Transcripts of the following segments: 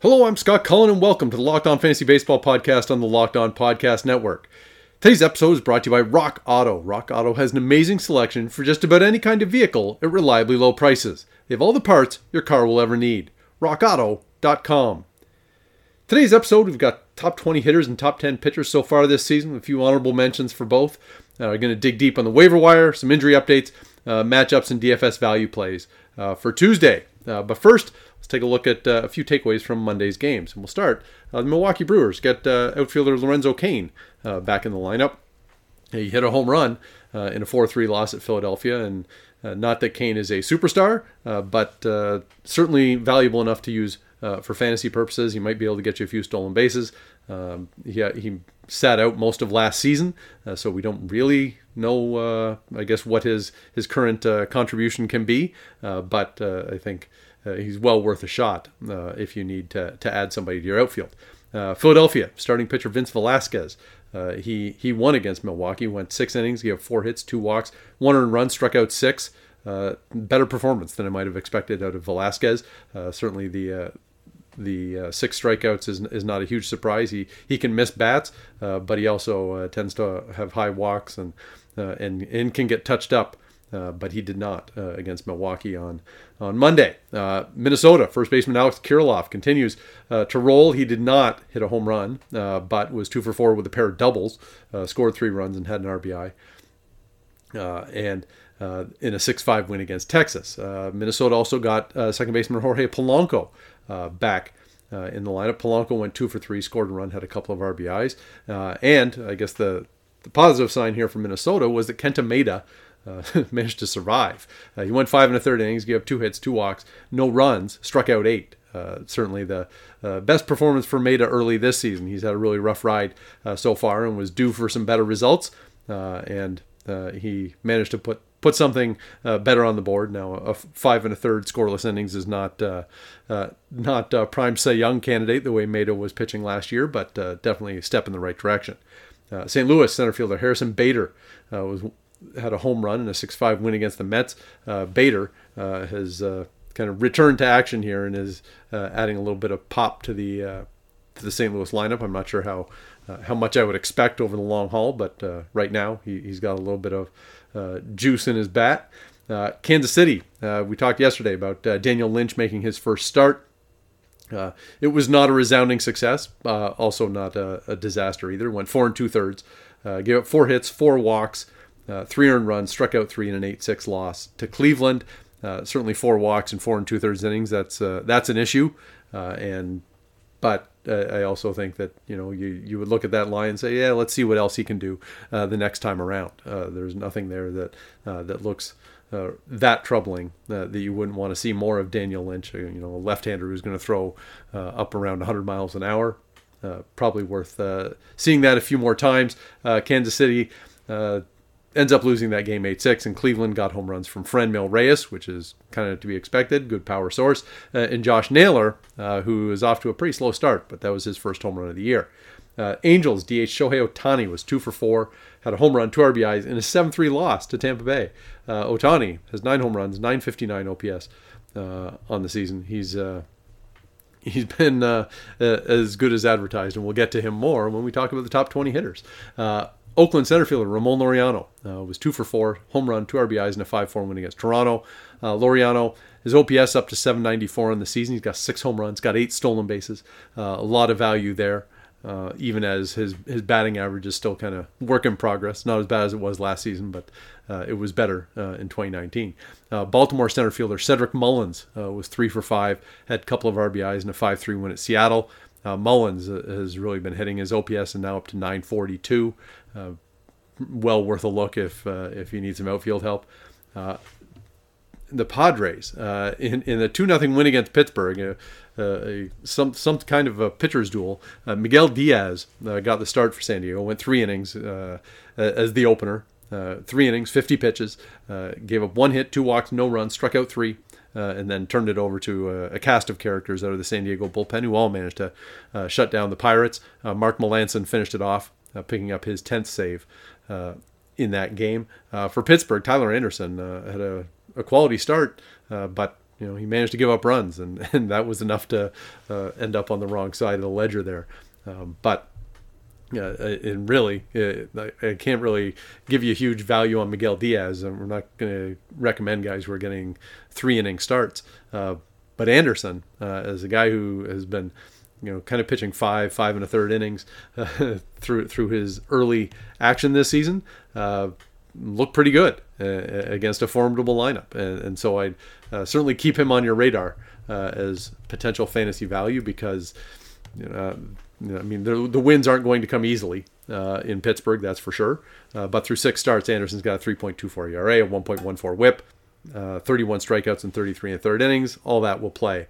Hello, I'm Scott Cullen, and welcome to the Locked On Fantasy Baseball podcast on the Locked On Podcast Network. Today's episode is brought to you by Rock Auto. Rock Auto has an amazing selection for just about any kind of vehicle at reliably low prices. They have all the parts your car will ever need. RockAuto.com. Today's episode, we've got top 20 hitters and top 10 pitchers so far this season, a few honorable mentions for both. Uh, we're going to dig deep on the waiver wire, some injury updates, uh, matchups, and DFS value plays uh, for Tuesday. Uh, but first, let's take a look at uh, a few takeaways from Monday's games. And we'll start. Uh, the Milwaukee Brewers get uh, outfielder Lorenzo Cain uh, back in the lineup. He hit a home run uh, in a 4 3 loss at Philadelphia. And not that Cain is a superstar, but certainly valuable enough to use for fantasy purposes. He might be able to get you a few stolen bases. Um, he, he sat out most of last season, so we don't really know, uh, I guess, what his his current uh, contribution can be. Uh, but I think he's well worth a shot if you need to, to add somebody to your outfield. Philadelphia starting pitcher Vince Velasquez. Uh, he he won against Milwaukee. Went six innings, gave four hits, two walks, one earned run, struck out six. Uh, better performance than I might have expected out of Velasquez. Uh, certainly the the six strikeouts is, is not a huge surprise. He he can miss bats, but he also tends to have high walks and uh, and and can get touched up. Uh, but he did not uh, against Milwaukee on on Monday. Uh, Minnesota first baseman Alex Kirilloff continues uh, to roll. He did not hit a home run, uh, but was two for four with a pair of doubles, scored three runs and had an RBI. and in a 6-5 win against Texas, Minnesota also got second baseman Jorge Polanco back. in the lineup, Polanco went two for three, scored a run, had a couple of RBIs, and I guess the the positive sign here for Minnesota was that Kenta Maeda uh, managed to survive. Uh, he went five and a third innings, gave up two hits, two walks, no runs, struck out eight. Uh, certainly the uh, best performance for Maeda early this season. He's had a really rough ride uh, so far and was due for some better results. Uh, and he managed to put put something better on the board. Now, a five and a third scoreless innings is not not prime Cy Young candidate the way Maeda was pitching last year, but definitely a step in the right direction. Uh, St. Louis center fielder Harrison Bader uh, was had a home run in a 6-5 win against the Mets. Uh, Bader uh, has uh, kind of returned to action here and is uh, adding a little bit of pop to the to the St. Louis lineup. I'm not sure how how much I would expect over the long haul, but right now he, has got a little bit of juice in his bat. Kansas City, we talked yesterday about Daniel Lynch making his first start. Uh, it was not a resounding success, uh, also not a, a, disaster either. Went four and two thirds, uh, gave up four hits, four walks, uh, three earned runs, struck out three in an eight six loss to Cleveland. Uh, certainly four walks and four and two thirds innings. That's uh, that's an issue, and but I also think that you know you you would look at that line and say, yeah, let's see what else he can do the next time around. there's nothing there that that looks uh, that troubling uh, that you wouldn't want to see more of Daniel Lynch, uh, you know, a left-hander who's going to throw uh, up around 100 miles an hour. Uh, probably worth seeing that a few more times. Kansas City ends up losing that game 8-6, and Cleveland got home runs from Franmil Reyes, which is kind of to be expected, good power source, and Josh Naylor, who is off to a pretty slow start, but that was his first home run of the year. Uh, Angels DH Shohei Ohtani was two for four, had a home run, two RBIs, in a 7 3 loss to Tampa Bay. Uh, Ohtani has nine home runs, 959 OPS uh, on the season. He's uh, he's been uh, as good as advertised, and we'll get to him more when we talk about the top 20 hitters. Uh, Oakland center fielder Ramon Laureano was two for four, home run, two RBIs, and a 5 4 win against Toronto. Laureano his OPS up to 794 on the season. He's got six home runs, got eight stolen bases. Uh, a lot of value there uh, even as his his batting average is still kind of work in progress. Not as bad as it was last season, but uh, it was better uh, in 2019. Uh, Baltimore center fielder Cedric Mullins uh, was three for five, had a couple of RBIs and a 5-3 win at Seattle. Uh, Mullins has really been hitting his OPS and now up to 942. Well worth a look if if you need some outfield help. the Padres uh, in in a two nothing win against Pittsburgh. Uh, uh, some some kind of a pitcher's duel. Uh, Miguel Diaz uh, got the start for San Diego. Went three innings uh, as the opener. three innings, 50 pitches. gave up one hit, two walks, no runs. Struck out three. and then turned it over to a cast of characters out of the San Diego bullpen who all managed to shut down the Pirates. Mark Melancon finished it off, picking up his 10th save in that game. for Pittsburgh, Tyler Anderson had a, a quality start, but you know, he managed to give up runs, and, and that was enough to uh, end up on the wrong side of the ledger there. Um, but yeah, and really, I can't really give you a huge value on Miguel Diaz. and We're not going to recommend guys who are getting three inning starts. Uh, but Anderson, uh, as a guy who has been, you know, kind of pitching five, five and a third innings uh, through through his early action this season, uh, looked pretty good uh, against a formidable lineup, and, and so I'd uh, certainly keep him on your radar uh, as potential fantasy value because you know, you know I mean the, the wins aren't going to come easily uh, in Pittsburgh, that's for sure. Uh, but through six starts, Anderson's got a 3.24 ERA, a 1.14 WHIP, 31 strikeouts in 33 and third innings. All that will play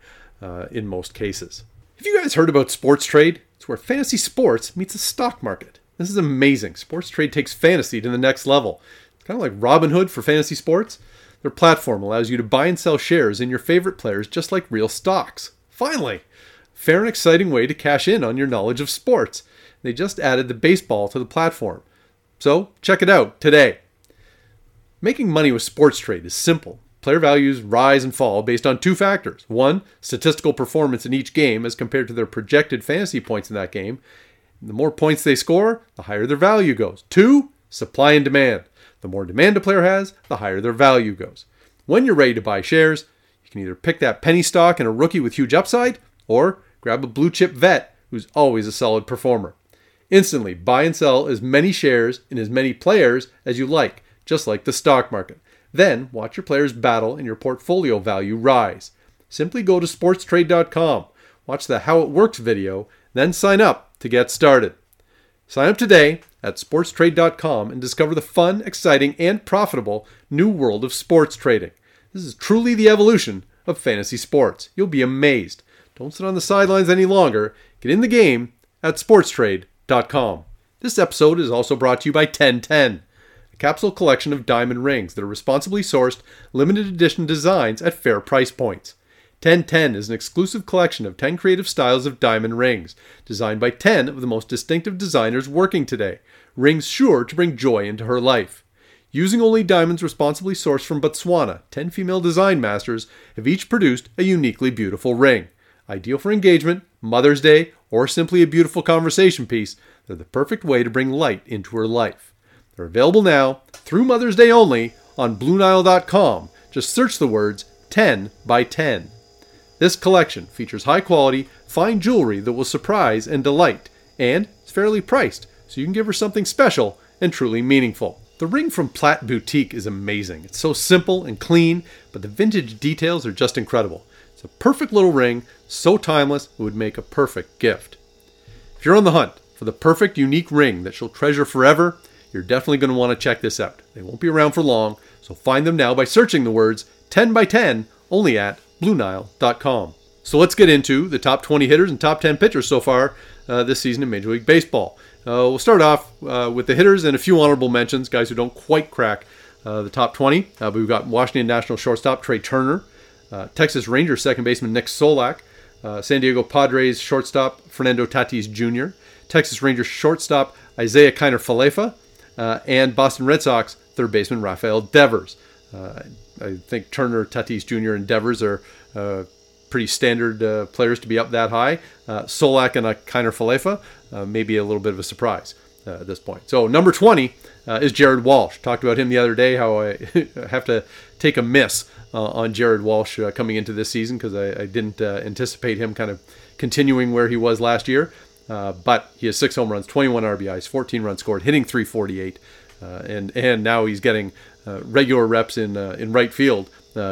in most cases. Have you guys heard about Sports Trade? It's where fantasy sports meets the stock market. This is amazing. Sports Trade takes fantasy to the next level It's kind of like Robinhood for fantasy sports. Their platform allows you to buy and sell shares in your favorite players just like real stocks. Finally, fair and exciting way to cash in on your knowledge of sports. They just added the baseball to the platform. So, check it out today. Making money with sports trade is simple. Player values rise and fall based on two factors. One, statistical performance in each game as compared to their projected fantasy points in that game. The more points they score, the higher their value goes. Two, supply and demand. The more demand a player has, the higher their value goes. When you're ready to buy shares, you can either pick that penny stock and a rookie with huge upside, or grab a blue chip vet who's always a solid performer. Instantly buy and sell as many shares in as many players as you like, just like the stock market. Then watch your players battle and your portfolio value rise. Simply go to sportstrade.com, watch the How It Works video, then sign up to get started. Sign up today at sportstrade.com and discover the fun, exciting, and profitable new world of sports trading. This is truly the evolution of fantasy sports. You'll be amazed. Don't sit on the sidelines any longer. Get in the game at sportstrade.com. This episode is also brought to you by 1010, a capsule collection of diamond rings that are responsibly sourced, limited edition designs at fair price points. 1010 is an exclusive collection of 10 creative styles of diamond rings, designed by 10 of the most distinctive designers working today, rings sure to bring joy into her life. Using only diamonds responsibly sourced from Botswana, 10 female design masters have each produced a uniquely beautiful ring. Ideal for engagement, Mother's Day, or simply a beautiful conversation piece, they're the perfect way to bring light into her life. They're available now, through Mother's Day only, on BlueNile.com. Just search the words 10 by 10. This collection features high quality, fine jewelry that will surprise and delight, and is fairly priced, so you can give her something special and truly meaningful. The ring from Platt Boutique is amazing. It's so simple and clean, but the vintage details are just incredible. It's a perfect little ring, so timeless it would make a perfect gift. If you're on the hunt for the perfect unique ring that she'll treasure forever, you're definitely going to want to check this out. They won't be around for long, so find them now by searching the words 10 by 10 only at BlueNile.com. So let's get into the top 20 hitters and top 10 pitchers so far uh, this season in Major League Baseball. Uh, we'll start off uh, with the hitters and a few honorable mentions, guys who don't quite crack uh, the top 20. Uh, but we've got Washington National shortstop Trea Turner, uh, Texas Rangers second baseman Nick Solak, San Diego Padres shortstop Fernando Tatis Jr., Texas Rangers shortstop Isiah Kiner Falefa, and Boston Red Sox third baseman Rafael Devers. I think Turner, Tatis Jr., and Devers are uh, pretty standard uh, players to be up that high. Uh, Solak and Kiner Falefa, uh, maybe a little bit of a surprise uh, at this point. So number 20 uh, is Jared Walsh. Talked about him the other day, how I have to take a miss on Jared Walsh coming into this season because I, I, didn't anticipate him kind of continuing where he was last year. But he has six home runs, 21 RBIs, 14 runs scored, hitting 348. Uh, and and now he's getting uh, regular reps in uh, in right field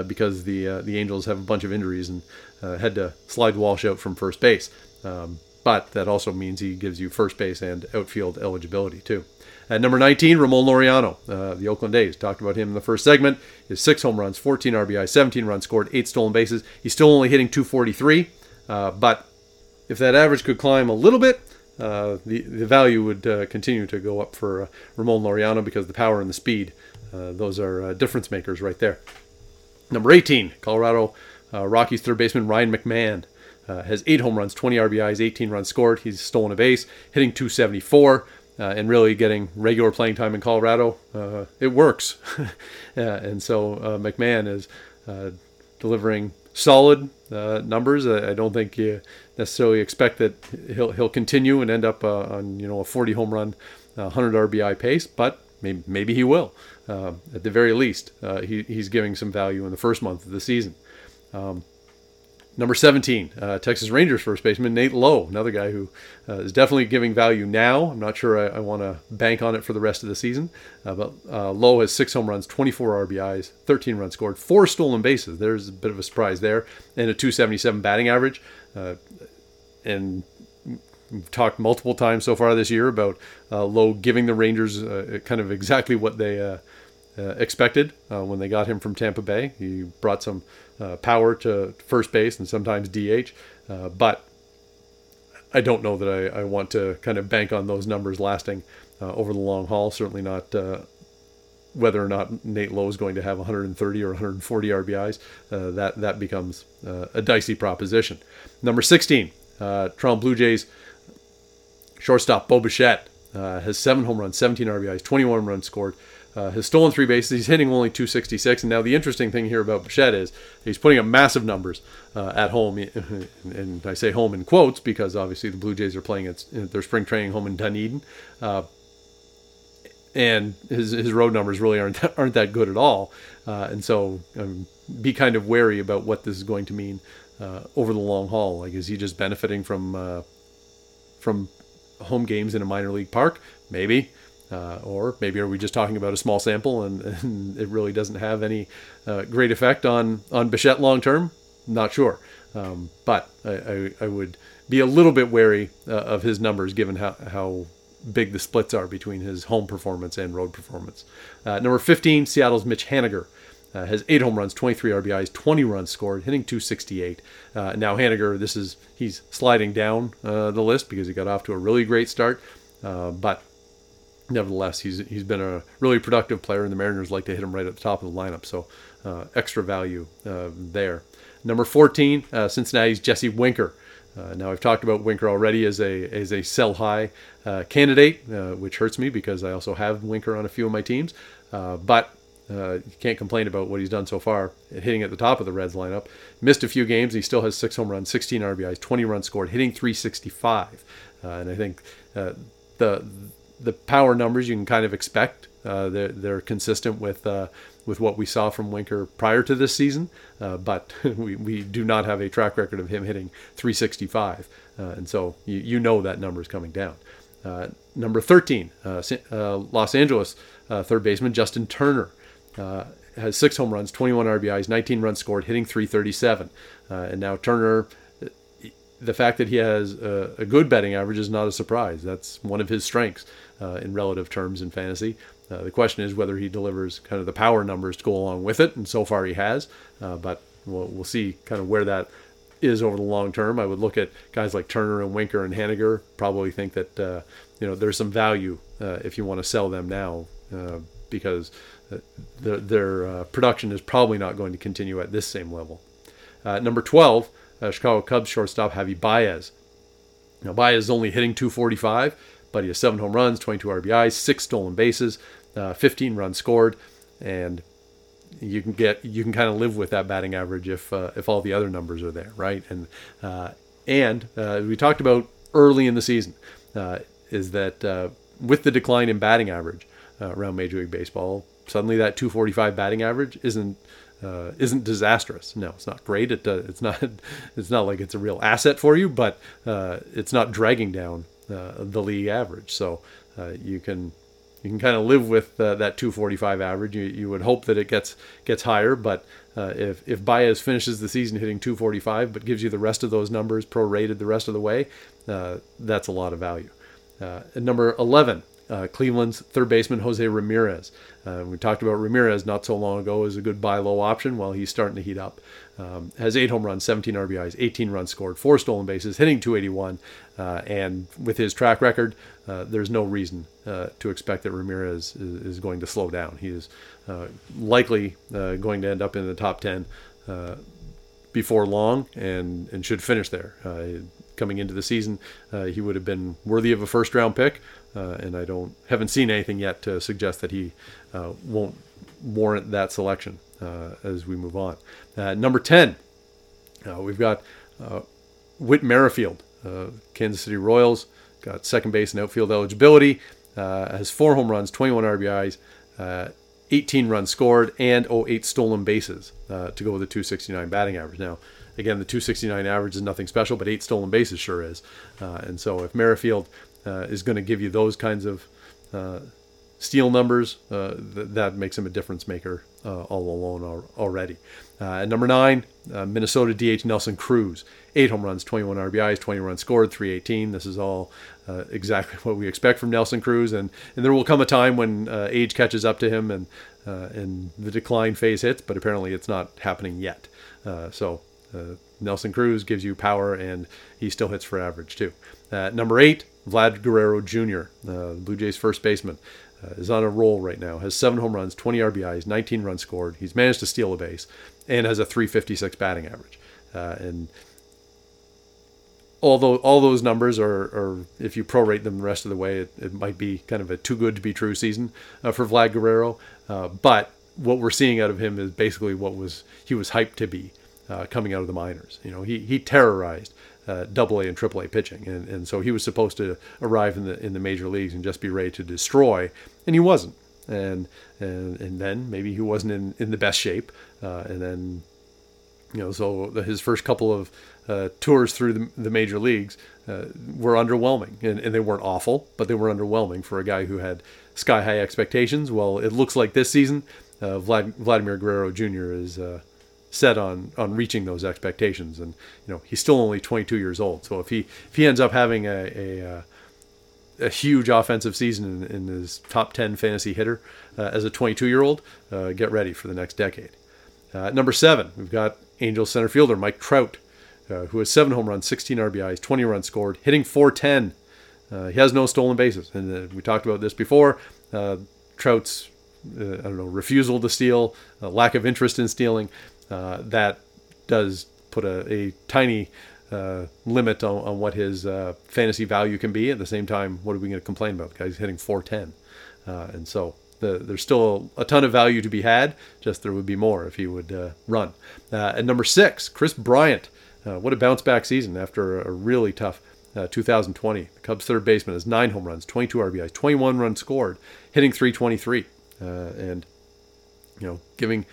because the the Angels have a bunch of injuries and had to slide Walsh out from first base. Um, but that also means he gives you first base and outfield eligibility too. At number 19, Ramon Laureano, uh, the Oakland A's. Talked about him in the first segment. His six home runs, 14 RBI, 17 runs scored, eight stolen bases. He's still only hitting 243, uh, but if that average could climb a little bit, uh, the, the value would uh, continue to go up for uh, Ramon Laureano because the power and the speed, uh, those are difference makers right there. Number 18, Colorado Rockies third baseman Ryan McMahon. Uh, has eight home runs, 20 RBIs, 18 runs scored. He's stolen a base, hitting 274 uh, and really getting regular playing time in Colorado, uh, it works. yeah, and so uh, McMahon is uh, delivering solid uh, numbers. I, don't think you necessarily expect that he'll he'll continue and end up uh, on you know a 40 home run, 100 RBI pace, but maybe maybe he will. at the very least, he, he's giving some value in the first month of the season. Um, Number 17, uh, Texas Rangers first baseman Nate Lowe, another guy who uh, is definitely giving value now. I'm not sure I, I want to bank on it for the rest of the season, uh, but uh, Lowe has six home runs, 24 RBIs, 13 runs scored, four stolen bases. There's a bit of a surprise there, and a 277 batting average. Uh, and we've talked multiple times so far this year about uh, Lowe giving the Rangers kind of exactly what they expected when they got him from Tampa Bay. He brought some uh, power to first base and sometimes DH. Uh, but I don't know that I, I, want to kind of bank on those numbers lasting uh, over the long haul. Certainly not uh, whether or not Nate Lowe is going to have 130 or 140 RBIs. Uh, that that becomes uh, a dicey proposition. Number 16, Toronto Blue Jays shortstop Bo Bichette has seven home runs, 17 RBIs, 21 runs scored. Uh, has stolen three bases. He's hitting only 266. And now the interesting thing here about Bichette is he's putting up massive numbers uh, at home. And I say home in quotes because obviously the Blue Jays are playing at their spring training home in Dunedin. And his, his road numbers really aren't that, aren't that good at all. Uh, and so um, be kind of wary about what this is going to mean uh, over the long haul. Like, is he just benefiting from uh, from home games in a minor league park? Maybe. Uh, or maybe are we just talking about a small sample and, and it really doesn't have any uh, great effect on, on Bichette long term? Not sure. Um, but I, I, I, would be a little bit wary uh, of his numbers given how, how big the splits are between his home performance and road performance. Uh, number 15, Seattle's Mitch Haniger. Uh, has eight home runs, 23 RBIs, 20 runs scored, hitting 268. Uh, now Haniger, this is he's sliding down the list because he got off to a really great start, but nevertheless, he's he's been a really productive player, and the Mariners like to hit him right at the top of the lineup. So uh, extra value uh, there. Number 14, uh, Cincinnati's Jesse Winker. Uh, now I've talked about Winker already as a as a sell high uh, candidate, uh, which hurts me because I also have Winker on a few of my teams. but you can't complain about what he's done so far, hitting at the top of the Reds lineup. Missed a few games. He still has six home runs, 16 RBIs, 20 runs scored, hitting 365. and I think the the power numbers you can kind of expect. Uh, they're, they're consistent with uh, with what we saw from Winker prior to this season, uh, but we, we do not have a track record of him hitting 365, uh, and so you, you know that number is coming down. Uh, number 13, uh, Los Angeles third baseman Justin Turner has six home runs, 21 RBIs, 19 runs scored, hitting 337, and now Turner the fact that he has a, a, good betting average is not a surprise. That's one of his strengths uh, in relative terms in fantasy. Uh, the question is whether he delivers kind of the power numbers to go along with it, and so far he has. Uh, but we'll, we'll see kind of where that is over the long term. I would look at guys like Turner and Winker and Haniger. Probably think that uh, you know there's some value uh, if you want to sell them now uh, because their, their production is probably not going to continue at this same level. number 12 uh, Chicago Cubs shortstop Javi Baez. Now Baez is only hitting 245, but he has seven home runs, 22 RBIs, six stolen bases, uh, 15 runs scored, and you can get you can kind of live with that batting average if uh, if all the other numbers are there, right? And uh, and uh, we talked about early in the season uh, is that with the decline in batting average around Major League Baseball, suddenly that 245 batting average isn't uh, isn't disastrous. No, it's not great. It uh, it's not it's not like it's a real asset for you, but uh, it's not dragging down uh, the league average. So uh, you can you can kind of live with uh, that 245 average. You, you would hope that it gets gets higher, but uh, if if Baez finishes the season hitting 245, but gives you the rest of those numbers prorated the rest of the way, uh, that's a lot of value. Uh, number 11, uh, Cleveland's third baseman Jose Ramirez. Uh, we talked about Ramirez not so long ago as a good buy low option while he's starting to heat up. Um, has eight home runs, 17 RBIs, 18 runs scored, four stolen bases, hitting 281. Uh, and with his track record, uh, there's no reason uh, to expect that Ramirez is, is, going to slow down. He is uh, likely going to end up in the top 10 before long and, and should finish there. Coming into the season, he would have been worthy of a first round pick. Uh, and I don't haven't seen anything yet to suggest that he uh, won't warrant that selection uh, as we move on. number ten, we've got Whit Merrifield, Kansas City Royals, got second base and outfield eligibility, has four home runs, 21 RBIs. 18 runs scored and oh, eight stolen bases uh, to go with a 269 batting average. Now, again, the 269 average is nothing special, but eight stolen bases sure is. Uh, and so if Merrifield uh, is going to give you those kinds of uh, steal numbers, uh, th- that makes him a difference maker all alone al- already. at number nine, Minnesota DH Nelson Cruz, eight home runs, 21 RBIs, 20 runs scored, 318. This is all uh, exactly what we expect from Nelson Cruz, and, and there will come a time when uh, age catches up to him and uh, and the decline phase hits, but apparently it's not happening yet. so Nelson Cruz gives you power, and he still hits for average too. number eight, Vlad Guerrero Jr., uh, Blue Jays first baseman, uh, is on a roll right now. Has seven home runs, 20 RBIs, 19 runs scored. He's managed to steal a base, and has a 356 batting average. Uh, and although all those numbers are, are, if you prorate them the rest of the way, it, it might be kind of a too good to be true season uh, for Vlad Guerrero. Uh, but what we're seeing out of him is basically what was he was hyped to be uh, coming out of the minors. You know, he he terrorized uh, double A and triple A pitching, and, and so he was supposed to arrive in the in the major leagues and just be ready to destroy, and he wasn't. And and and then maybe he wasn't in, in the best shape, uh, and then you know so his first couple of uh, tours through the, the major leagues uh, were underwhelming, and, and they weren't awful, but they were underwhelming for a guy who had sky high expectations. Well, it looks like this season, uh, Vlad, Vladimir Guerrero Jr. is uh, set on on reaching those expectations. And you know, he's still only 22 years old. So if he if he ends up having a a, uh, a huge offensive season in, in, his top 10 fantasy hitter uh, as a 22 year old, uh, get ready for the next decade. Uh, number seven, we've got Angels center fielder Mike Trout, uh, who has seven home runs, 16 RBIs, 20 runs scored, hitting 410. Uh, he has no stolen bases, and we talked about this before. Trout's I don't know refusal to steal, lack of interest in stealing uh, that does put a, a tiny uh, limit on, on, what his uh, fantasy value can be. At the same time, what are we going to complain about? The guy's hitting 410. Uh, and so the, there's still a ton of value to be had, just there would be more if he would uh, run. Uh, at number six, Kris Bryant. what a bounce back season after a really tough 2020. The Cubs' third baseman has nine home runs, 22 RBIs, 21 runs scored, hitting 323. and, you know, giving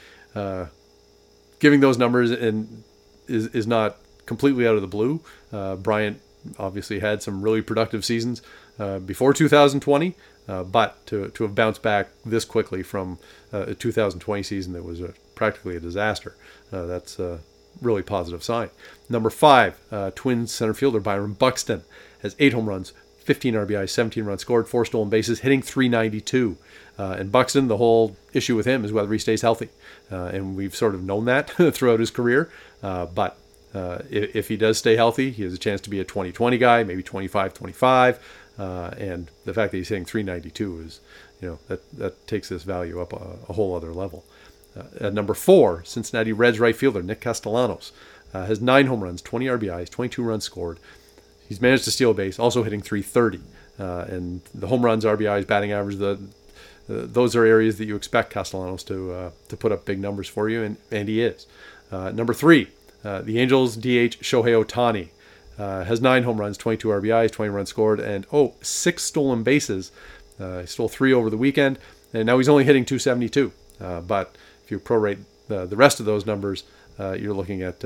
giving those numbers and is is not completely out of the blue. Uh, Bryant obviously had some really productive seasons uh, before 2020, uh, but to, to have bounced back this quickly from uh, a 2020 season that was a, practically a disaster, uh, that's a really positive sign. Number five, uh, Twins center fielder Byron Buxton has eight home runs, 15 RBI, 17 runs scored, four stolen bases, hitting 392. Uh, and Buxton, the whole issue with him is whether he stays healthy. Uh, and we've sort of known that throughout his career. Uh, but uh, if, if, he does stay healthy, he has a chance to be a 2020 guy, maybe 25 25. Uh, and the fact that he's hitting 392 is, you know, that, that takes this value up a, a whole other level. Uh, at number four, Cincinnati Reds right fielder Nick Castellanos has nine home runs, 20 RBIs, 22 runs scored. He's managed to steal a base, also hitting 330. and the home runs, RBIs, batting average, the uh, those are areas that you expect Castellanos to uh, to put up big numbers for you, and, and he is. Uh, number three, the Angels DH Shohei Ohtani has nine home runs, 22 RBIs, 20 runs scored, and oh, six stolen bases. he stole three over the weekend, and now he's only hitting 272. but if you prorate the, the rest of those numbers, you're looking at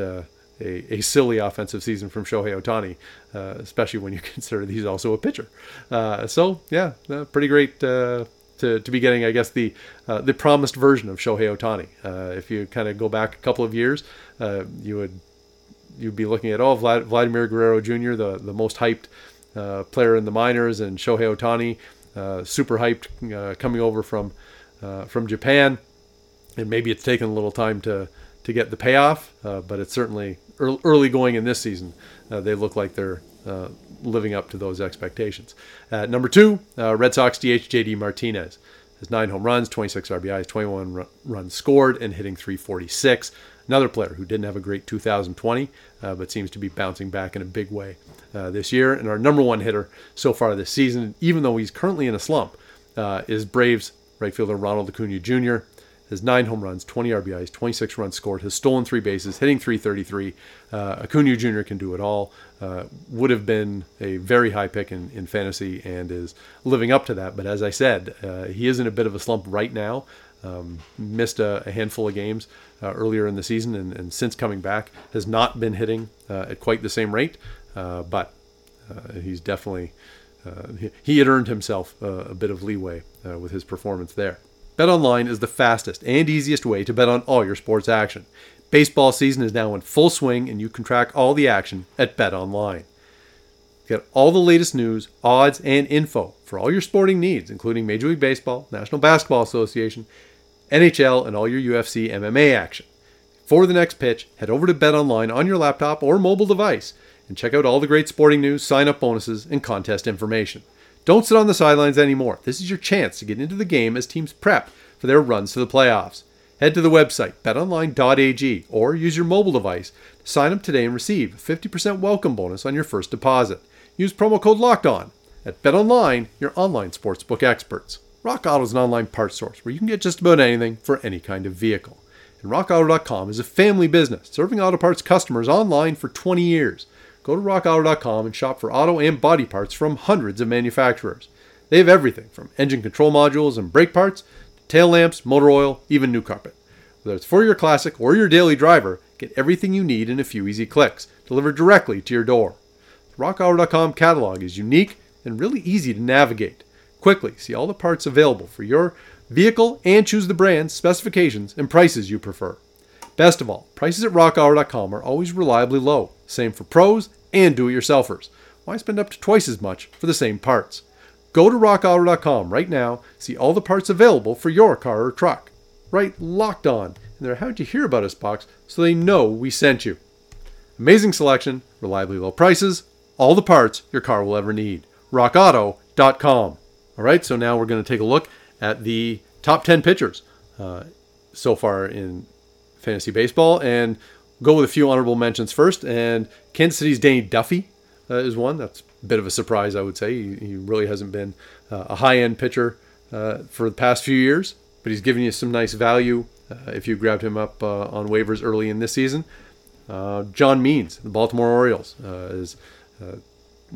a, a, silly offensive season from Shohei Ohtani, uh, especially when you consider that he's also a pitcher. Uh, so, yeah, uh, pretty great to, to be getting, I guess, the uh, the promised version of Shohei Ohtani. Uh, if you kind of go back a couple of years, uh, you would you'd be looking at oh Vlad, Vladimir Guerrero Jr., the the most hyped uh, player in the minors, and Shohei Ohtani, uh, super hyped, coming over from from Japan, and maybe it's taken a little time to to get the payoff, but it's certainly early going in this season. they look like they're living up to those expectations. At number two, uh, Red Sox DH JD Martinez has nine home runs, 26 RBIs, 21 runs scored, and hitting 346. Another player who didn't have a great 2020, uh, but seems to be bouncing back in a big way uh, this year. And our number one hitter so far this season, even though he's currently in a slump, uh, is Braves right fielder Ronald Acuna Jr has nine home runs, 20 RBIs, 26 runs scored, has stolen three bases, hitting 333. Uh, Acuna Jr. can do it all. Uh, would have been a very high pick in, in fantasy and is living up to that. But as I said, uh, he is in a bit of a slump right now. Um, missed a, a, handful of games uh, earlier in the season and, and, since coming back has not been hitting uh, at quite the same rate. Uh, but he's definitely, he, he, had earned himself a bit of leeway with his performance there. BetOnline is the fastest and easiest way to bet on all your sports action. Baseball season is now in full swing and you can track all the action at BetOnline. Get all the latest news, odds, and info for all your sporting needs, including Major League Baseball, National Basketball Association, NHL, and all your UFC MMA action. For the next pitch, head over to BetOnline on your laptop or mobile device and check out all the great sporting news, sign up bonuses, and contest information. Don't sit on the sidelines anymore. This is your chance to get into the game as teams prep for their runs to the playoffs. Head to the website betonline.ag or use your mobile device to sign up today and receive a 50% welcome bonus on your first deposit. Use promo code LOCKEDON at BetOnline, your online sportsbook experts. Rock Auto is an online parts source where you can get just about anything for any kind of vehicle. And RockAuto.com is a family business serving auto parts customers online for 20 years. Go to rockauto.com and shop for auto and body parts from hundreds of manufacturers. They have everything from engine control modules and brake parts, to tail lamps, motor oil, even new carpet. Whether it's for your classic or your daily driver, get everything you need in a few easy clicks, delivered directly to your door. The rockauto.com catalog is unique and really easy to navigate. Quickly see all the parts available for your vehicle and choose the brands, specifications, and prices you prefer. Best of all, prices at rockauto.com are always reliably low. Same for pros and do it yourselfers. Why spend up to twice as much for the same parts? Go to rockauto.com right now, see all the parts available for your car or truck. Right locked on in their How'd You Hear About Us box so they know we sent you. Amazing selection, reliably low prices, all the parts your car will ever need. RockAuto.com. All right, so now we're going to take a look at the top 10 pitchers uh, so far in fantasy baseball and go with a few honorable mentions first. And Kansas City's Danny Duffy uh, is one. That's a bit of a surprise, I would say. He, he really hasn't been uh, a high end pitcher uh, for the past few years, but he's given you some nice value uh, if you grabbed him up uh, on waivers early in this season. Uh, John Means, the Baltimore Orioles, is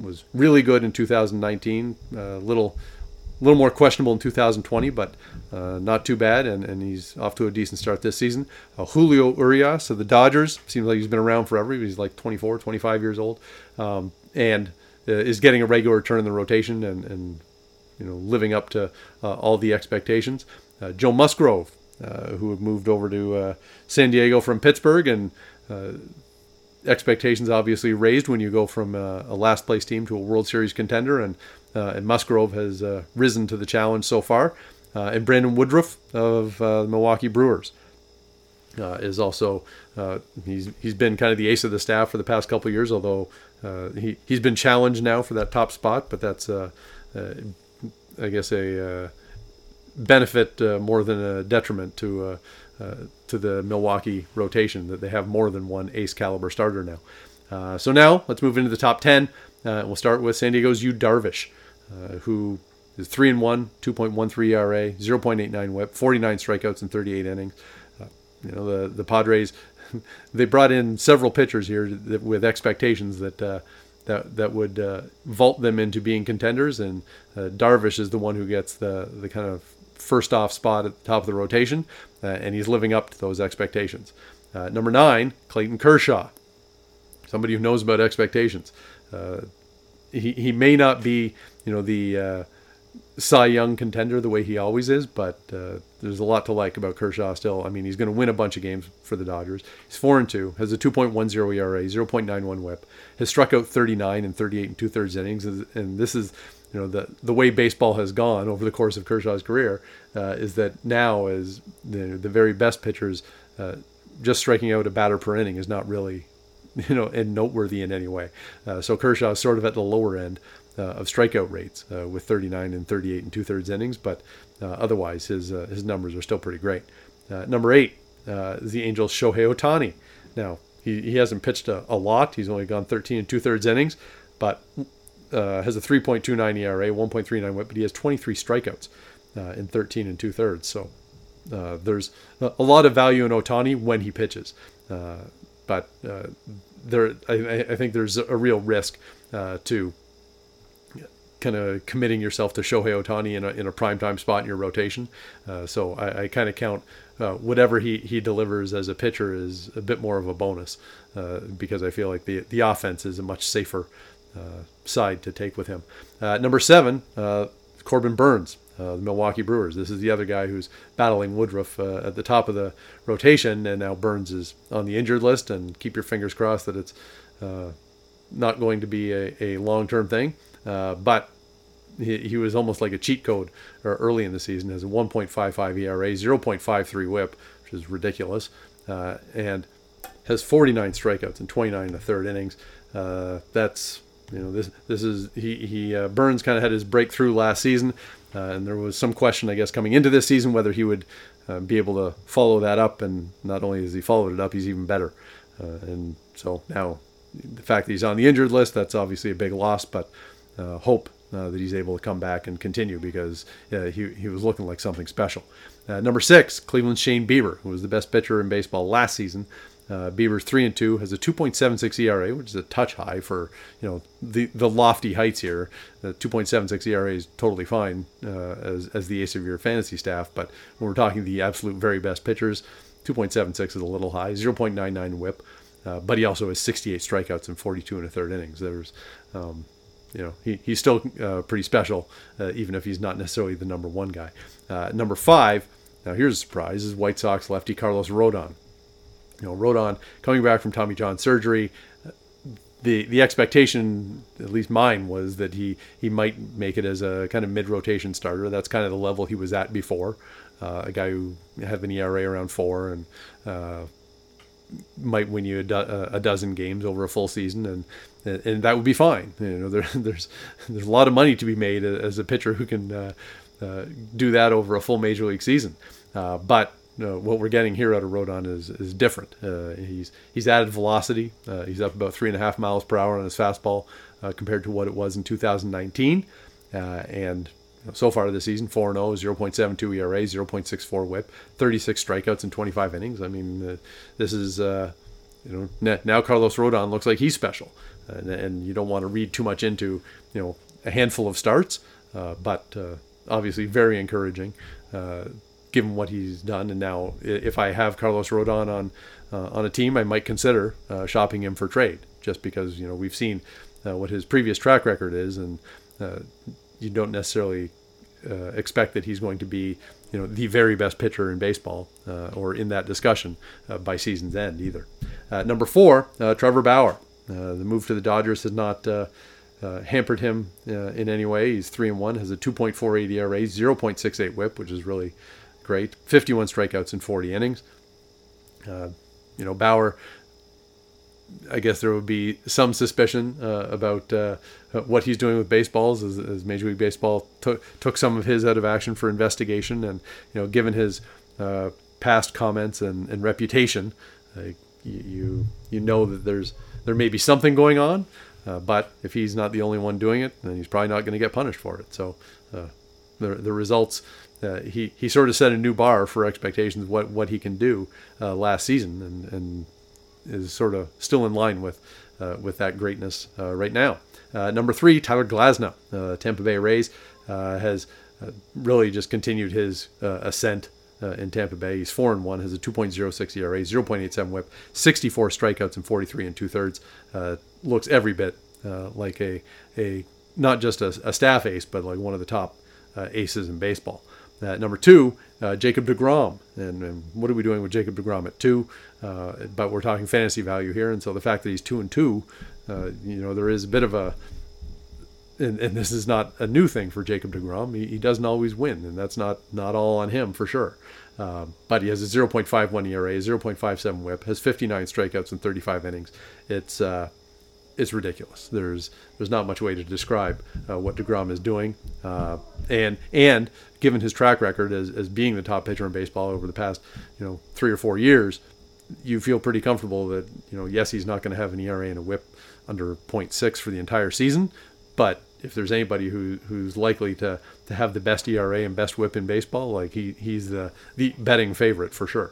was really good in 2019. A little a little more questionable in 2020, but uh, not too bad, and, and he's off to a decent start this season. Uh, Julio Urias of the Dodgers seems like he's been around forever. He's like 24, 25 years old, um, and uh, is getting a regular turn in the rotation and, and you know living up to uh, all the expectations. Uh, Joe Musgrove, uh, who moved over to San Diego from Pittsburgh, and expectations obviously raised when you go from a last place team to a World Series contender, and and Musgrove has uh, risen to the challenge so far. Uh, and Brandon Woodruff of the Milwaukee Brewers is also he's he's been kind of the ace of the staff for the past couple years. Although he he's been challenged now for that top spot, but that's I guess a benefit more than a detriment to uh, to the Milwaukee rotation that they have more than one ace caliber starter now. Uh, so now let's move into the top 10. Uh, we'll start with San Diego's Yu Darvish. Uh, who is 3 and 1, 2.13 ERA, 0.89 whip, 49 strikeouts in 38 innings. Uh, you know, the, the Padres, they brought in several pitchers here that, with expectations that. Uh, that, that would uh, vault them into being contenders, and uh, Darvish is the one who gets the, the kind of first off spot at the top of the rotation, and he's living up to those expectations. number nine, Clayton Kershaw, somebody who knows about expectations he, he may not be, you know, the uh, Cy Young contender the way he always is, but uh, there's a lot to like about Kershaw still. I mean, he's going to win a bunch of games for the Dodgers. He's four and two, has a 2.10 ERA, 0.91 WHIP, has struck out 39 and 38 and two thirds innings, and this is you know the the way baseball has gone over the course of Kershaw's career uh, is that now as the, the very best pitchers uh, just striking out a batter per inning is not really you know and noteworthy in any way. Uh, so Kershaw is sort of at the lower end uh, of strikeout rates uh, with 39 and 38 and two thirds innings, but uh, otherwise his his numbers are still pretty great. number eight is the Angels' Shohei Ohtani. Now he, he hasn't pitched a, a lot. He's only gone 13 and two thirds innings, but uh, has a 3.29 ERA, 1.39 WHIP, but he has 23 strikeouts uh, in 13 and two thirds. So uh, there's a lot of value in Ohtani when he pitches, but there I, I, think there's a real risk to kind of committing yourself to Shohei Ohtani in a, in a primetime spot in your rotation. Uh, so I, I kind of count uh, whatever he, he delivers as a pitcher is a bit more of a bonus uh, because I feel like the, the offense is a much safer uh, side to take with him. Uh, number seven, uh, Corbin Burnes. the Milwaukee Brewers. This is the other guy who's battling Woodruff at the top of the rotation, and now Burnes is on the injured list. And keep your fingers crossed that it's not going to be a, a long-term thing. Uh, but he, he, was almost like a cheat code early in the season. Has a 1.55 ERA, 0.53 WHIP, which is ridiculous, uh, and has 49 strikeouts and 29 in the third innings. Uh, that's you know this this is he he uh, Burnes kind of had his breakthrough last season, uh, and there was some question I guess coming into this season whether he would be able to follow that up. And not only has he followed it up, he's even better. and so now the fact that he's on the injured list, that's obviously a big loss, but uh, hope uh, that he's able to come back and continue because uh, he, he was looking like something special. Uh, number six, Cleveland Shane Bieber, who was the best pitcher in baseball last season. Uh, Bieber's three and two has a 2.76 ERA, which is a touch high for you know the the lofty heights here. The 2.76 ERA is totally fine uh, as as the ace of your fantasy staff, but when we're talking the absolute very best pitchers, 2.76 is a little high. 0.99 WHIP, uh, but he also has 68 strikeouts in 42 and a third innings. There's um, you know, he, he's still uh, pretty special, uh, even if he's not necessarily the number one guy. Uh, number five, now here's a surprise, is White Sox lefty Carlos Rodon. You know, Rodon coming back from Tommy John surgery. The the expectation, at least mine, was that he he might make it as a kind of mid rotation starter. That's kind of the level he was at before. Uh, a guy who had an ERA around four and uh, might win you a, do- a, dozen games over a full season, and and that would be fine. You know, there, there's there's a lot of money to be made as a pitcher who can uh, uh, do that over a full major league season. Uh, but what we're getting here out of Rodon is is different. Uh, he's he's added velocity. Uh, he's up about three and a half miles per hour on his fastball uh, compared to what it was in 2019, and so far this season 4 0, 0.72 ERA, 0.64 whip, 36 strikeouts in 25 innings. I mean, uh, this is, uh, you know, now Carlos Rodon looks like he's special. And, and, you don't want to read too much into, you know, a handful of starts, uh, but uh, obviously very encouraging uh, given what he's done. And now, if I have Carlos Rodon on uh, on a team, I might consider shopping him for trade just because, you know, we've seen what his previous track record is. And you don't necessarily uh, expect that he's going to be, you know, the very best pitcher in baseball uh, or in that discussion uh, by season's end either. Uh, number four, uh, Trevor Bauer. Uh, the move to the Dodgers has not hampered him in any way. He's three and one, has a 2.48 ERA, 0.68 WHIP, which is really great. 51 strikeouts in 40 innings. you know, Bauer I guess there would be some suspicion uh, about uh, what he's doing with baseballs as, as, Major League Baseball took took some of his out of action for investigation, and you know, given his uh, past comments and, and reputation, uh, you you know that there's there may be something going on, uh, but if he's not the only one doing it, then he's probably not going to get punished for it. So uh, the the results. he, he sort of set a new bar for expectations what, what he can do last season and, and is sort of still in line with uh, with that greatness uh, right now. Uh, number three, Tyler Glasnow, Tampa Bay Rays, has really just continued his ascent uh, in Tampa Bay. He's four and one, has a 2.06 ERA, 0.87 WHIP, 64 strikeouts and 43 and two thirds. Uh, looks every bit uh, like a a not just a, a, staff ace, but like one of the top aces in baseball. Number two, Jacob DeGrom. And, and, what are we doing with Jacob DeGrom at two? but we're talking fantasy value here, and so the fact that he's two and two, you know, there is a bit of a and, and, this is not a new thing for Jacob DeGrom. He, he, doesn't always win, and that's not not all on him for sure. Uh, but he has a 0.51 ERA, 0.57 WHIP, has 59 strikeouts in 35 innings. It's uh, it's ridiculous. There's there's not much way to describe uh, what Degrom is doing, uh, and and given his track record as, as being the top pitcher in baseball over the past you know three or four years, you feel pretty comfortable that you know yes he's not going to have an ERA and a WHIP under 0.6 for the entire season, but if there's anybody who who's likely to to have the best ERA and best WHIP in baseball, like he he's the the betting favorite for sure.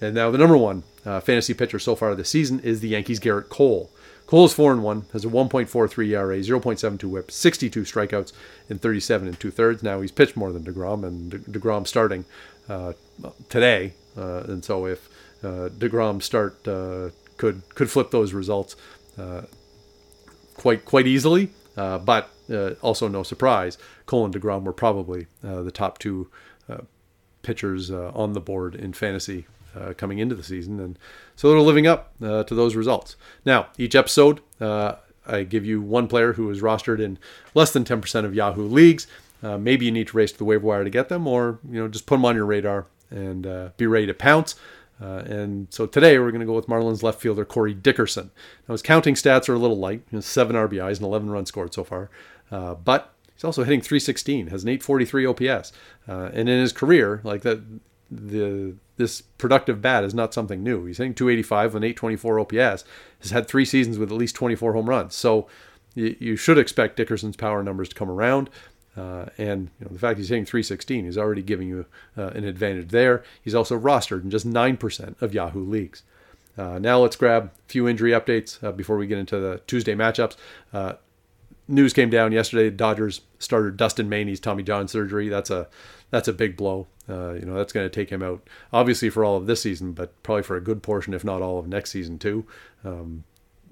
And now the number one uh, fantasy pitcher so far this season is the Yankees' Gerrit Cole. Cole is four and one, has a 1.43 ERA, 0.72 WHIP, 62 strikeouts in 37 and two thirds. Now he's pitched more than Degrom, and Degrom starting uh, today, uh, and so if uh, Degrom start uh, could could flip those results uh, quite quite easily. Uh, but also no surprise, Cole and DeGrom were probably the top two pitchers on the board in fantasy coming into the season, and so they're living up to those results. Now, each episode, I give you one player who is rostered in less than 10% of Yahoo leagues. maybe you need to race to the waiver wire to get them, or you know just put them on your radar and be ready to pounce. Uh, and so today we're going to go with Marlins left fielder Corey Dickerson. Now his counting stats are a little light, you know, seven RBIs and 11 runs scored so far, uh, but he's also hitting 316, has an 843 OPS, uh, and in his career, like that, the this productive bat is not something new. He's hitting 285 and 824 OPS. Has had three seasons with at least 24 home runs. So you, should expect Dickerson's power numbers to come around. Uh, and you know, the fact he's hitting 316 is already giving you uh, an advantage there. He's also rostered in just 9% of Yahoo leagues. Uh, now let's grab a few injury updates uh, before we get into the Tuesday matchups. Uh, news came down yesterday. Dodgers started Dustin May's Tommy John surgery. That's a that's a big blow. Uh, you know that's going to take him out, obviously for all of this season, but probably for a good portion, if not all of next season too. Um,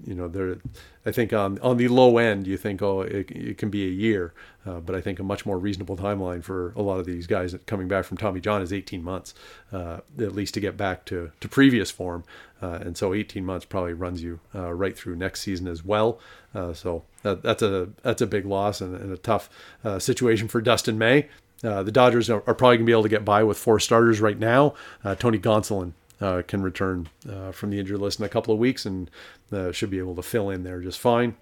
you know, there. I think on on the low end, you think, oh, it, it can be a year, uh, but I think a much more reasonable timeline for a lot of these guys that coming back from Tommy John is 18 months, uh, at least to get back to to previous form, uh, and so 18 months probably runs you uh, right through next season as well. So that, that's a that's a big loss and, and a tough situation for Dustin May. The Dodgers are, are probably going to be able to get by with four starters right now. Tony Gonsolin uh, can return uh, from the injured list in a couple of weeks and uh, should be able to fill in there just fine.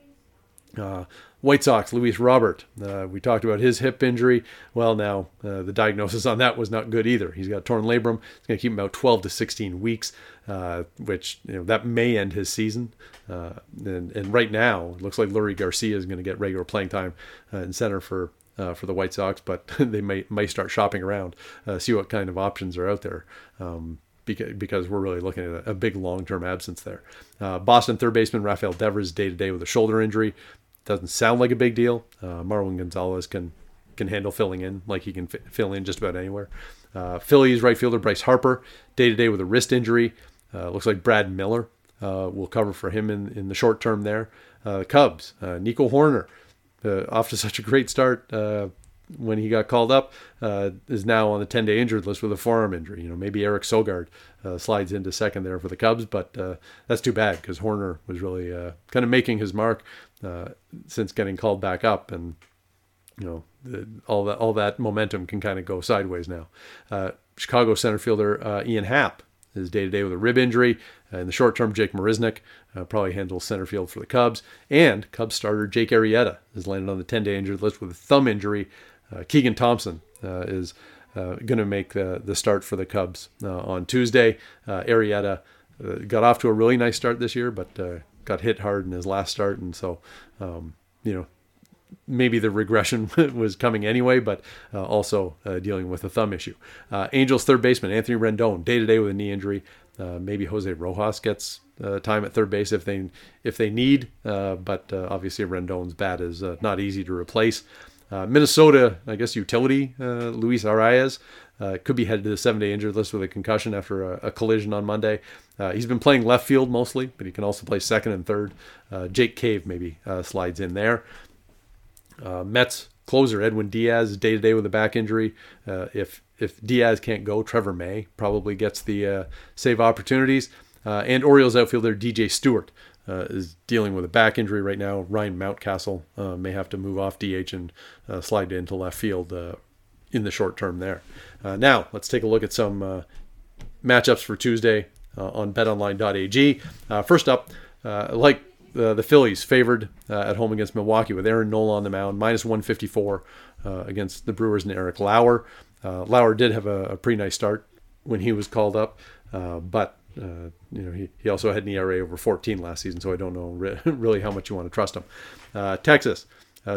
Uh, White Sox, Luis Robert. Uh, we talked about his hip injury. Well, now uh, the diagnosis on that was not good either. He's got torn labrum. It's going to keep him out 12 to 16 weeks, which you know that may end his season. and, and right now, it looks like Leury Garcia is going to get regular playing time in center for uh, for the White Sox, but they may might start shopping around, uh, see what kind of options are out there. Um, because we're really looking at a, big long-term absence there. Uh, Boston third baseman Rafael Devers day to day with a shoulder injury. Doesn't sound like a big deal. Uh, Marwin Gonzalez can can handle filling in like he can f- fill in just about anywhere. Uh, Phillies right fielder Bryce Harper day to day with a wrist injury. Uh, looks like Brad Miller will cover for him in, in the short term there. Cubs Nico Hoerner off to such a great start when he got called up, uh, is now on the 10 day injured list with a forearm injury. You know, maybe Eric Sogard uh, slides into second there for the Cubs, but uh, that's too bad because Hoerner was really uh, kind of making his mark uh, since getting called back up. And, you know, the, all that all that momentum can kind of go sideways now. Uh, Chicago center fielder Ian Happ is day to day with a rib injury. in the short term, Jake Marisnick probably handles center field for the Cubs. And Cubs starter Jake Arrieta has landed on the 10 day injured list with a thumb injury uh, Keegan Thompson uh, is uh, going to make the, the start for the Cubs on Tuesday. Arrieta got off to a really nice start this year, but got hit hard in his last start, and so um, you know maybe the regression was coming anyway, but uh, also uh, dealing with a thumb issue. Uh, Angels third baseman Anthony Rendon day to day with a knee injury. maybe Jose Rojas gets time at third base if they if they need, but obviously Rendon's bat is not easy to replace. Uh, Minnesota, I guess, utility, uh, Luis uh, could be headed to the seven day injured list with a concussion after a, a collision on Monday. Uh, he's been playing left field mostly, but he can also play second and third. Uh, Jake Cave maybe uh, slides in there. Mets closer Edwin Diaz day to day with a back injury. Uh, if if Diaz can't go, Trevor May probably gets the uh, save opportunities. Uh, and Orioles outfielder DJ Stewart uh, is dealing with a back injury right now. Ryan Mountcastle uh, may have to move off DH and uh, slide into left field in the short term there. now let's take a look at some matchups for Tuesday on BetOnline.ag. first up, like uh, the Phillies favored uh, at home against Milwaukee with Aaron Nola on the mound, minus 154 uh, against the Brewers and Eric Lauer. Uh, Lauer did have a, a, pretty nice start when he was called up, uh, but uh, you know he, he also had an ERA over 14 last season, so I don't know re- really how much you want to trust him. Texas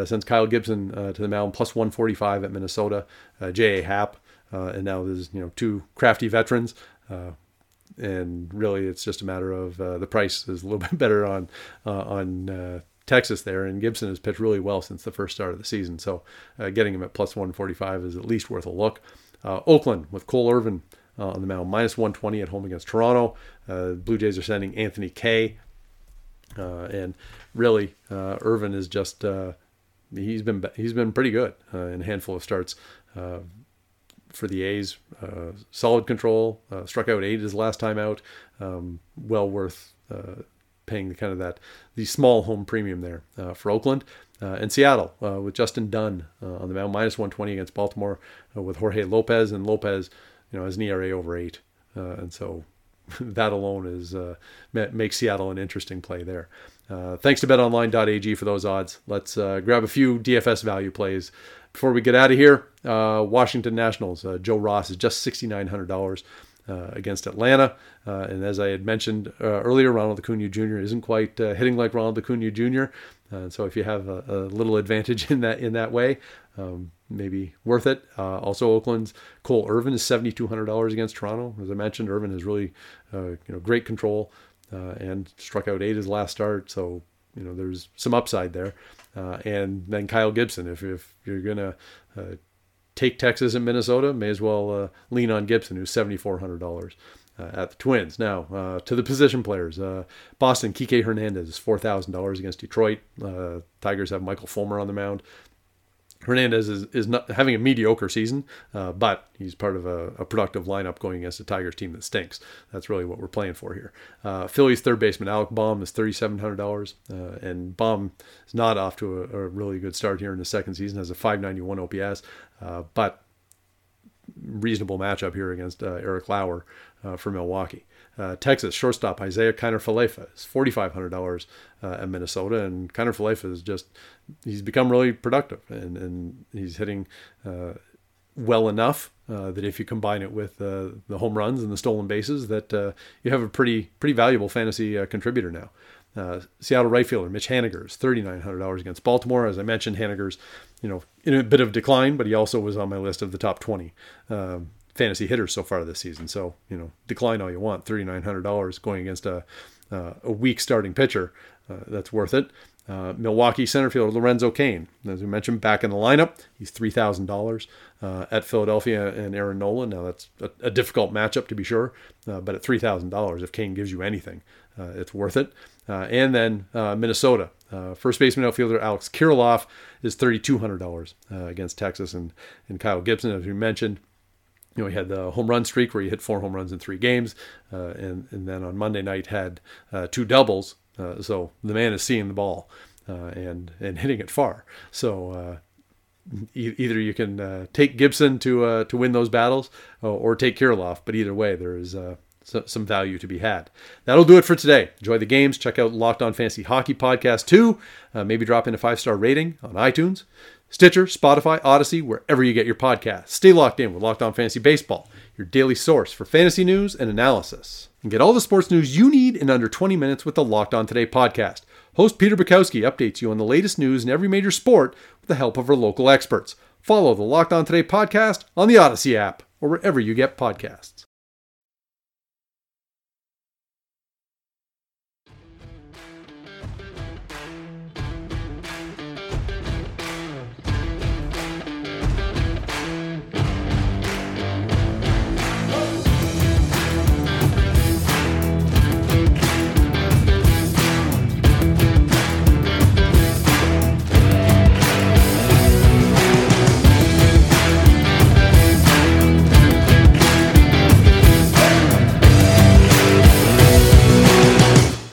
sends Kyle Gibson to the mound, plus 145 at Minnesota. J.A. Happ, and now there's you know two crafty veterans and really it's just a matter of uh, the price is a little bit better on uh, on uh, Texas there, and Gibson has pitched really well since the first start of the season. So uh, getting him at plus 145 is at least worth a look. Uh, Oakland with Cole Irvin uh, on the mound, minus 120 at home against Toronto. Blue Jays are sending Anthony Kay, and really Irvin is just he's been he's been pretty good in a handful of starts for the A's. Uh, solid control. Uh, struck out eight his last time out. Um, well worth uh, paying the kind of that the small home premium there uh, for Oakland. Uh, and Seattle uh, with Justin Dunn on the mound, minus 120 against Baltimore with Jorge Lopez. And Lopez, you know, has an ERA over eight. and so that alone is makes Seattle an interesting play there. Uh, thanks to betonline.ag for those odds. Let's uh, grab a few DFS value plays before we get out of here, uh, Washington Nationals, uh, Joe Ross is just $6,900 uh, against Atlanta. Uh, and as I had mentioned uh, earlier, Ronald Acuna Jr. isn't quite uh, hitting like Ronald Acuna Jr. so if you have a, a, little advantage in that in that way, um, maybe worth it. also, Oakland's Cole Irvin is $7,200 against Toronto. As I mentioned, Irvin has really you know great control and struck out eight his last start. So you know there's some upside there. Uh, and then Kyle Gibson. If, if you're going to uh, take Texas and Minnesota, may as well uh, lean on Gibson, who's $7,400 uh, at the Twins. Now, uh, to the position players Boston, Kike Hernandez is $4,000 against Detroit. Tigers have Michael Fulmer on the mound. Hernandez is, is not having a mediocre season, uh, but he's part of a, a, productive lineup going against a Tigers team that stinks. That's really what we're playing for here. Uh, Phillies third baseman Alec Bohm is $3,700, uh, and Bohm is not off to a, a, really good start here in the second season, has a 591 OPS, uh, but reasonable matchup here against uh, Eric Lauer uh, for Milwaukee. Uh, Texas shortstop Isiah Kiner-Falefa is forty five hundred dollars uh, at Minnesota, and Kiner-Falefa is just he's become really productive, and and he's hitting uh, well enough uh, that if you combine it with uh, the home runs and the stolen bases, that uh, you have a pretty pretty valuable fantasy contributor now. Seattle right fielder Mitch Haniger is thirty nine hundred dollars against Baltimore. As I mentioned, Haniger's you know in a bit of decline, but he also was on my list of the top twenty. Um, fantasy hitters so far this season. So you know, decline all you want. Thirty nine hundred dollars going against a uh, a weak starting pitcher, uh, that's worth it. Uh, Milwaukee center fielder Lorenzo Cain, as we mentioned, back in the lineup. He's three thousand uh, dollars at Philadelphia and Aaron Nola. Now that's a, a difficult matchup to be sure, uh, but at three thousand dollars, if Cain gives you anything, uh, it's worth it. and then Minnesota, first baseman outfielder Alex Kirilloff is thirty two hundred dollars against Texas and and Kyle Gibson, as we mentioned you know, he had the home run streak where he hit four home runs in three games, uh, and and then on Monday night had uh, two doubles. Uh, so the man is seeing the ball uh, and and hitting it far. So uh, e- either you can uh, take Gibson to to win those battles, or take Kirilloff. But either way, there is some value to be had. That'll do it for today. Enjoy the games. Check out Locked On Fantasy Hockey Podcast too. maybe drop in a five star rating on iTunes. Stitcher, Spotify, Audacy, wherever you get your podcasts. Stay locked in with Locked On Fantasy Baseball, your daily source for fantasy news and analysis. And get all the sports news you need in under 20 minutes with the Locked On Today podcast. Host Peter Bukowski updates you on the latest news in every major sport with the help of our local experts. Follow the Locked On Today podcast on the Audacy app or wherever you get podcasts.